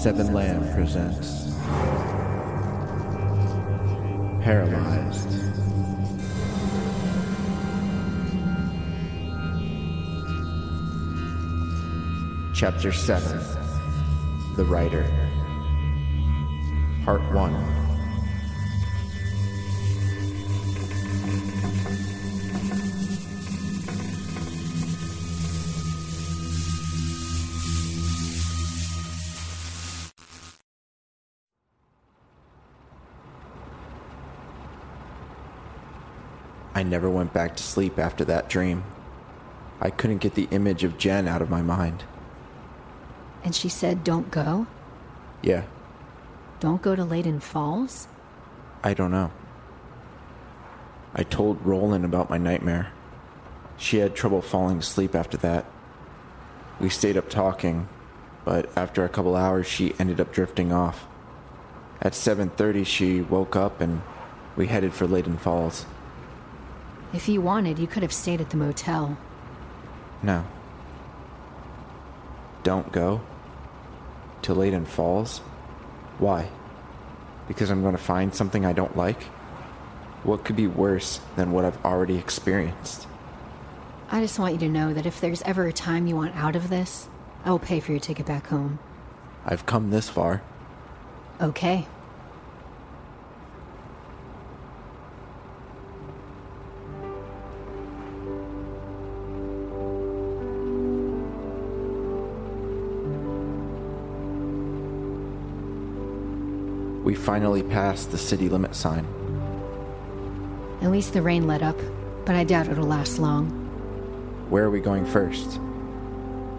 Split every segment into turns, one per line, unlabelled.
Seven Lamb presents Paralyzed. Chapter 7 The Writer Part 1 I never went back to sleep after that dream. I couldn't get the image of Jen out of my mind.
And she said, Don't go?
Yeah,
Don't go to Leyden Falls?
I don't know. I told Roland about my nightmare. She had trouble falling asleep after that. We stayed up talking, but after a couple hours she ended up drifting off. At 7:30 she woke up and we headed for Leyden Falls.
If you wanted, you could have stayed at the motel.
No. Don't go to Leyden Falls? Why? Because I'm going to find something I don't like? What could be worse than what I've already experienced?
I just want you to know that if there's ever a time you want out of this, I will pay for your ticket back home.
I've come this far.
Okay.
We finally passed the city limit sign.
At least the rain let up, but I doubt it'll last long.
Where are we going first?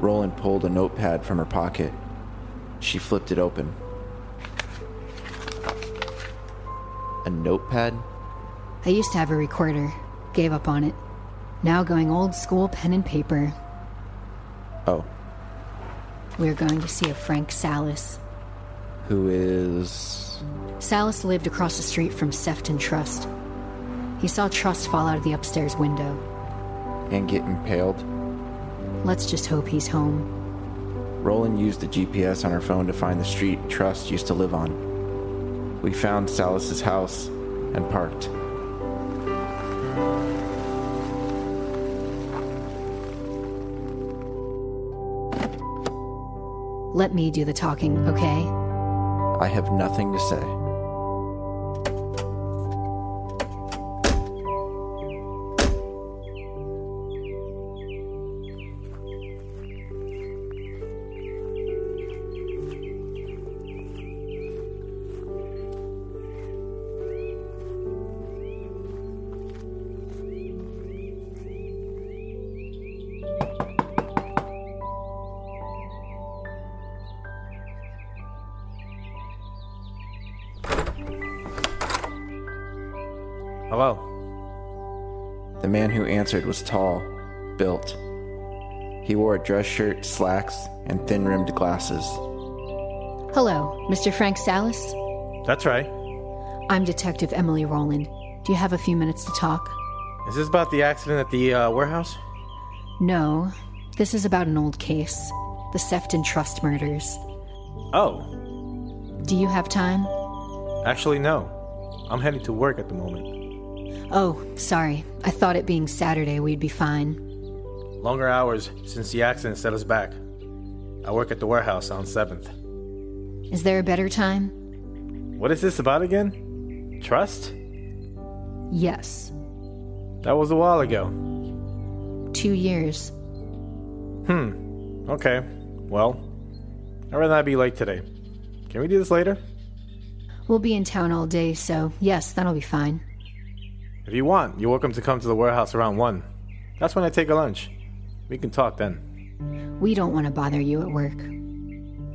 Roland pulled a notepad from her pocket. She flipped it open. A notepad?
I used to have a recorder, gave up on it. Now going old school pen and paper.
Oh,
We're going to see a Frank Salis.
Who is.
Salis lived across the street from Sefton Trust. He saw Trust fall out of the upstairs window.
and get impaled?
Let's just hope he's home.
Roland used the GPS on her phone to find the street Trust used to live on. We found Salus's house and parked.
Let me do the talking, okay?
I have nothing to say.
Hello.
The man who answered was tall, built. He wore a dress shirt, slacks, and thin rimmed glasses.
Hello, Mr. Frank Salis?
That's right.
I'm Detective Emily Roland. Do you have a few minutes to talk?
Is this about the accident at the uh, warehouse?
No, this is about an old case the Sefton Trust murders.
Oh,
Do you have time?
actually, no. I'm heading to work at the moment.
Oh, sorry. I thought it being Saturday we'd be fine.
Longer hours since the accident set us back. I work at the warehouse on 7th.
Is there a better time?
What is this about again? Trust?
Yes.
That was a while ago.
Two years.
Hmm. Okay. Well, I'd rather not be late today. Can we do this later?
We'll be in town all day, so yes, that'll be fine.
If you want, you're welcome to come to the warehouse around 1. That's when I take a lunch. We can talk then.
We don't want to bother you at work.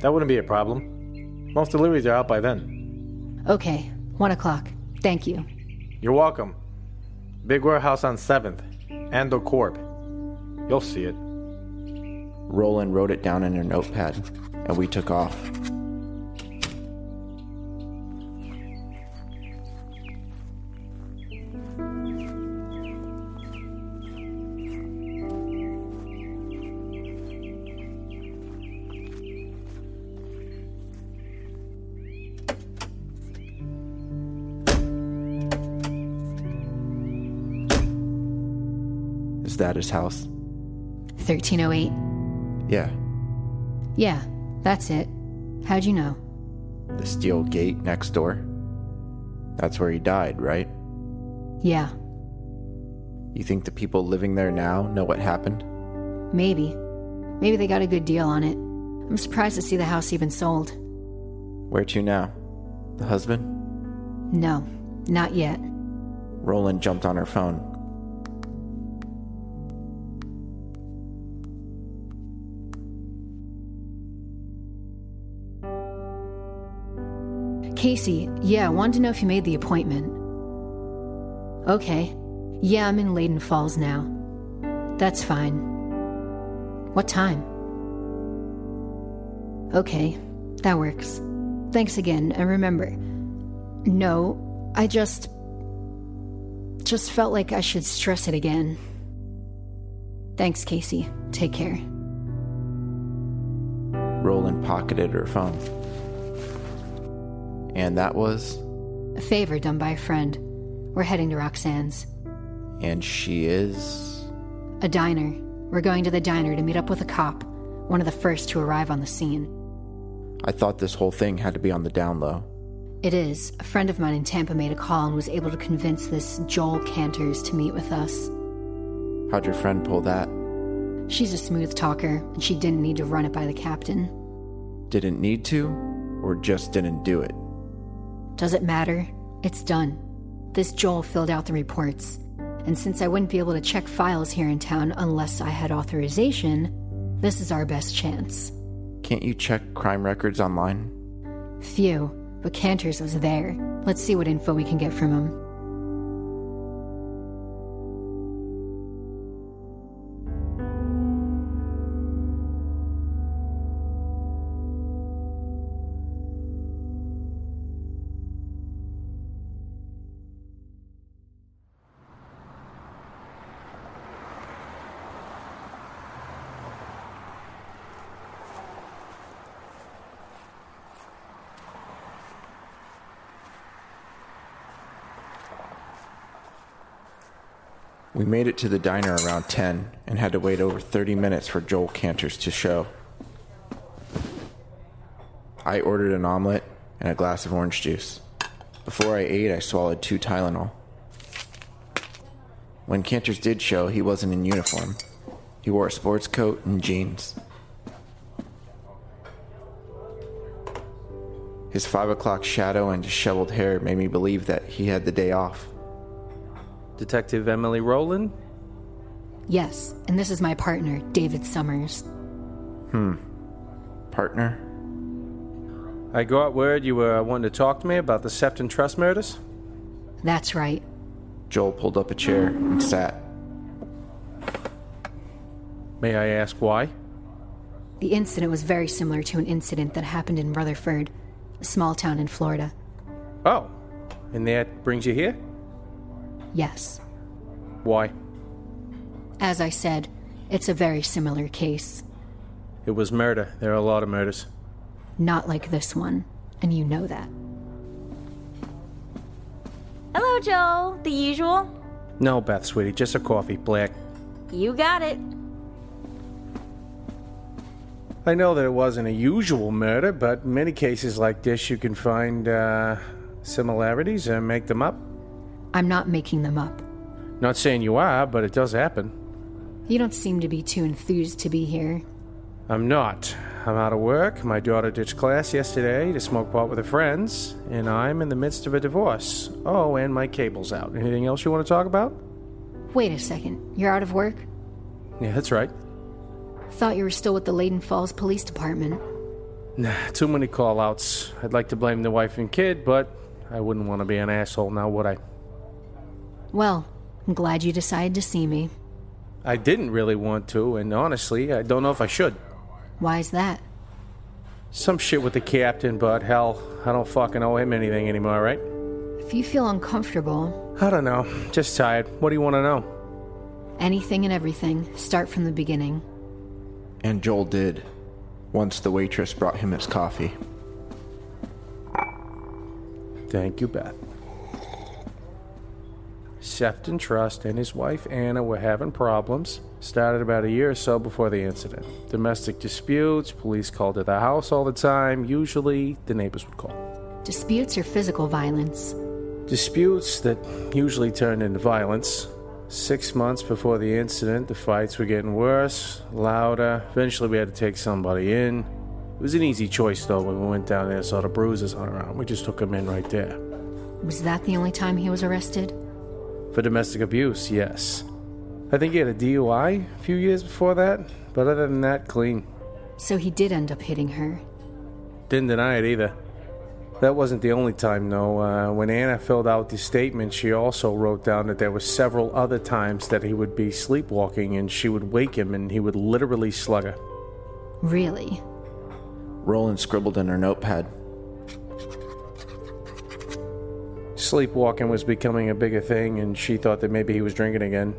That wouldn't be a problem. Most deliveries are out by then.
Okay, one o'clock. Thank you.
You're welcome. Big warehouse on 7th. Ando Corp. You'll see it.
Roland wrote it down in her notepad, and we took off. That his house?
1308.
Yeah,
Yeah, that's it. How'd you know?
the steel gate next door. That's where he died, right?
Yeah,
You think the people living there now know what happened?
maybe. Maybe they got a good deal on it. I'm surprised to see the house even sold.
Where to now? The husband?
No, not yet.
Roland jumped on her phone.
Casey, yeah, wanted to know if you made the appointment. Okay. Yeah, I'm in Leyden Falls now. That's fine. What time? Okay, that works. Thanks again, and remember, no, I just. just felt like I should stress it again. Thanks, Casey. Take care.
Roland pocketed her phone. And that was.
A favor done by a friend. We're heading to Roxanne's.
And she is.
A diner. We're going to the diner to meet up with a cop, one of the first to arrive on the scene.
I thought this whole thing had to be on the down low.
It is. A friend of mine in Tampa made a call and was able to convince this Joel Cantors to meet with us.
How'd your friend pull that?
She's a smooth talker, and she didn't need to run it by the captain.
Didn't need to, or just didn't do it?
Does it matter? It's done. This Joel filled out the reports, and since I wouldn't be able to check files here in town unless I had authorization, this is our best chance.
Can't you check crime records online?
Few, but Cantors was there. Let's see what info we can get from him.
We made it to the diner around 10 and had to wait over 30 minutes for Joel Cantors to show. I ordered an omelet and a glass of orange juice. Before I ate, I swallowed two Tylenol. When Cantors did show, he wasn't in uniform. He wore a sports coat and jeans. His five o'clock shadow and disheveled hair made me believe that he had the day off.
Detective Emily Roland?
Yes, and this is my partner, David Summers. Hmm.
Partner?
I got word you were wanting to talk to me about the Sefton Trust murders?
That's right.
Joel pulled up a chair and sat.
May I ask why?
The incident was very similar to an incident that happened in Rutherford, a small town in Florida.
Oh, and that brings you here?
Yes.
Why?
As I said, it's a very similar case.
It was murder. There are a lot of murders.
Not like this one, and you know that.
Hello, Joel. The usual?
No, Beth, sweetie, just a coffee, black.
You got it.
I know that it wasn't a usual murder, but in many cases like this, you can find uh, similarities and make them up.
I'm not making them up.
Not saying you are, but it does happen.
You don't seem to be too enthused to be here.
I'm not. I'm out of work. My daughter ditched class yesterday to smoke pot with her friends, and I'm in the midst of a divorce. Oh, and my cable's out. Anything else you want to talk about?
Wait a second. You're out of work?
Yeah, that's right.
Thought you were still with the Leyden Falls Police Department.
Nah, too many call outs. I'd like to blame the wife and kid, but I wouldn't want to be an asshole now, would I?
Well, I'm glad you decided to see me.
I didn't really want to, and honestly, I don't know if I should.
Why's that?
Some shit with the captain, but hell, I don't fucking owe him anything anymore, right?
If you feel uncomfortable,
I don't know. Just tired. What do you want to know?
anything and everything, start from the beginning.
And Joel did, once the waitress brought him his coffee.
Thank you, Beth. Sefton Trust and his wife Anna were having problems. Started about a year or so before the incident. Domestic disputes, police called to the house all the time. Usually, the neighbors would call.
Disputes or physical violence?
Disputes that usually turned into violence. Six months before the incident, the fights were getting worse, louder. Eventually, we had to take somebody in. It was an easy choice, though, when we went down there and saw the bruises on her arm. We just took him in right there.
Was that the only time he was arrested?
For domestic abuse, yes. I think he had a DUI a few years before that, but other than that, clean.
So he did end up hitting her.
Didn't deny it either. That wasn't the only time, though. Uh, when Anna filled out the statement, she also wrote down that there were several other times that he would be sleepwalking and she would wake him and he would literally slug her.
Really?
Roland scribbled in her notepad.
Sleepwalking was becoming a bigger thing, and she thought that maybe he was drinking again.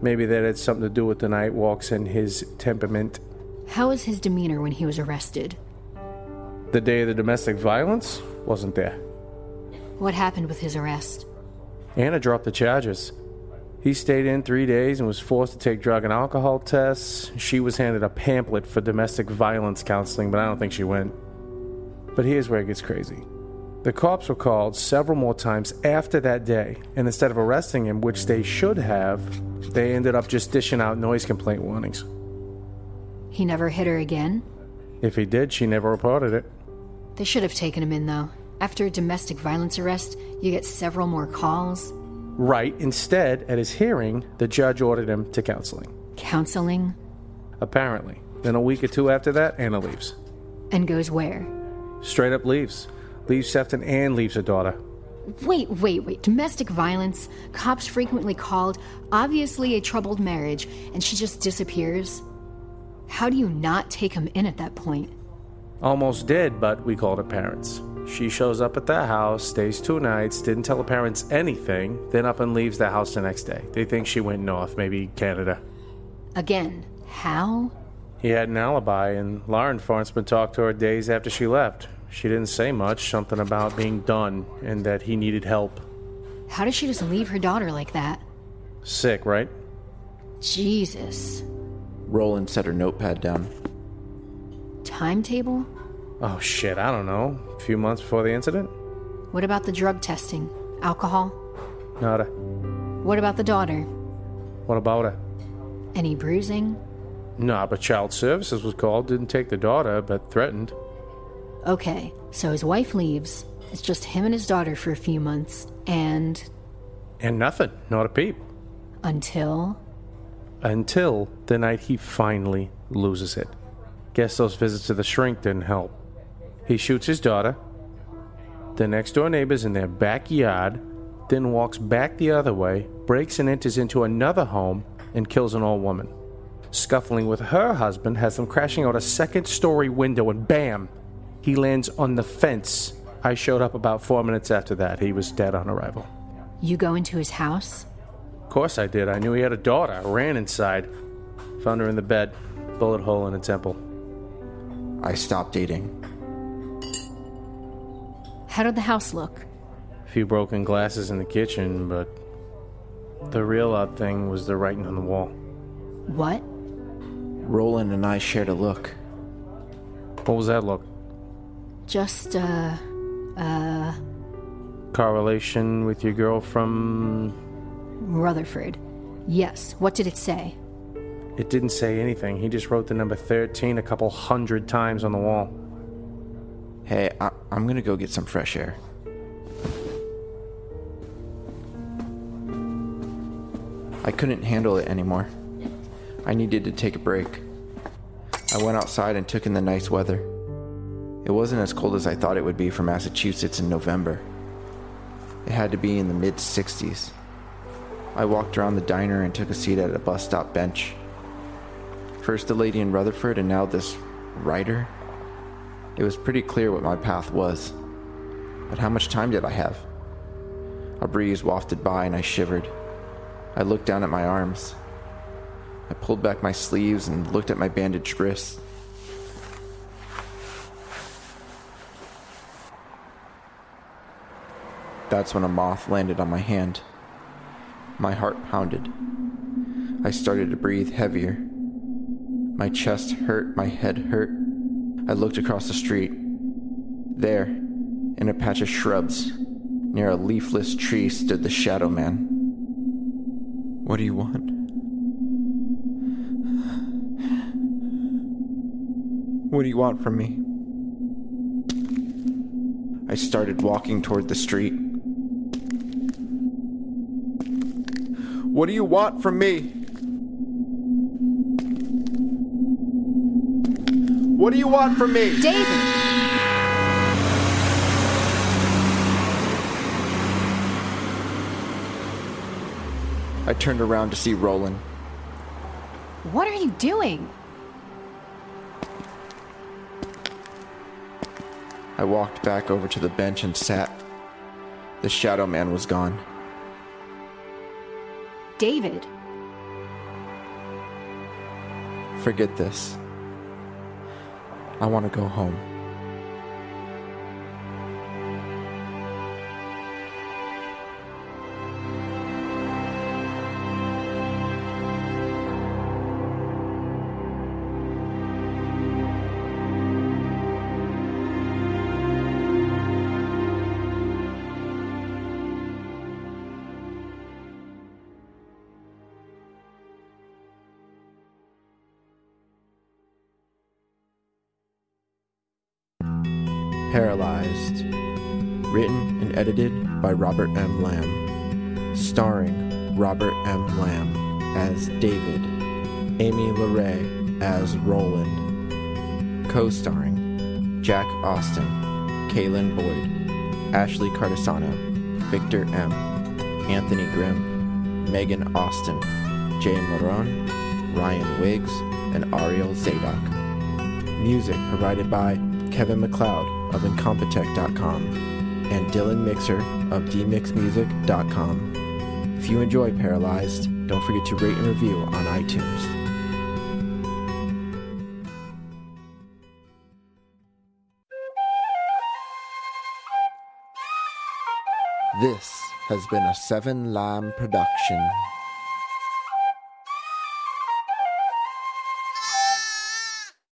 Maybe that had something to do with the night walks and his temperament.
How was his demeanor when he was arrested?
The day of the domestic violence wasn't there.
What happened with his arrest?
Anna dropped the charges. He stayed in three days and was forced to take drug and alcohol tests. She was handed a pamphlet for domestic violence counseling, but I don't think she went. But here's where it gets crazy. The cops were called several more times after that day, and instead of arresting him, which they should have, they ended up just dishing out noise complaint warnings.
He never hit her again?
If he did, she never reported it.
They should have taken him in, though. After a domestic violence arrest, you get several more calls.
Right. Instead, at his hearing, the judge ordered him to counseling.
Counseling?
Apparently. Then a week or two after that, Anna leaves.
And goes where?
Straight up leaves. Leaves Sefton and leaves her daughter.
Wait, wait, wait. Domestic violence? Cops frequently called, obviously a troubled marriage, and she just disappears? How do you not take him in at that point?
Almost did, but we called her parents. She shows up at their house, stays two nights, didn't tell her parents anything, then up and leaves their house the next day. They think she went north, maybe Canada.
Again, how?
He had an alibi, and law enforcement talked to her days after she left. She didn't say much, something about being done and that he needed help.
How does she just leave her daughter like that?
Sick, right?
Jesus.
Roland set her notepad down.
Timetable?
Oh shit, I don't know. A few months before the incident?
What about the drug testing? Alcohol?
Nada.
What about the daughter?
What about her?
Any bruising?
Nah, but child services was called. Didn't take the daughter, but threatened.
Okay, so his wife leaves. It's just him and his daughter for a few months, and
And nothing. Not a peep.
until.
Until the night he finally loses it. Guess those visits to the shrink didn't help. He shoots his daughter, the next door neighbors in their backyard, then walks back the other way, breaks and enters into another home, and kills an old woman. Scuffling with her husband has them crashing out a second story window, and bam! He lands on the fence. I showed up about four minutes after that. He was dead on arrival.
You go into his house?
Of course I did. I knew he had a daughter. I ran inside. Found her in the bed, bullet hole in a temple.
I stopped eating.
How did the house look?
A few broken glasses in the kitchen, but the real odd thing was the writing on the wall.
What?
Roland and I shared a look.
What was that look?
Just, uh. uh.
Correlation with your girl from.
Rutherford. Yes, what did it say?
It didn't say anything. He just wrote the number 13 a couple hundred times on the wall.
Hey, I- I'm gonna go get some fresh air. I couldn't handle it anymore. I needed to take a break. I went outside and took in the nice weather. It wasn't as cold as I thought it would be for Massachusetts in November. It had to be in the mid 60s. I walked around the diner and took a seat at a bus stop bench. First the lady in Rutherford, and now this writer. It was pretty clear what my path was. But how much time did I have? A breeze wafted by and I shivered. I looked down at my arms. I pulled back my sleeves and looked at my bandaged wrists. That's when a moth landed on my hand. My heart pounded. I started to breathe heavier. My chest hurt, my head hurt. I looked across the street. There, in a patch of shrubs, near a leafless tree, stood the Shadow Man. What do you want? What do you want from me? I started walking toward the street. What do you want from me? What do you want from me?
David!
I turned around to see Roland.
What are you doing?
I walked back over to the bench and sat. The Shadow Man was gone.
David.
Forget this. I want to go home. Paralyzed. Written and edited by Robert M. Lamb. Starring Robert M. Lamb as David. Amy LeRae as Roland. Co starring Jack Austin, Kaylin Boyd, Ashley Cardasano, Victor M., Anthony Grimm, Megan Austin, Jay Marone, Ryan Wiggs, and Ariel Zadok. Music provided by Kevin MacLeod of Incompetech.com and Dylan Mixer of DMixMusic.com. If you enjoy Paralyzed, don't forget to rate and review on iTunes. This has been a Seven Lamb production.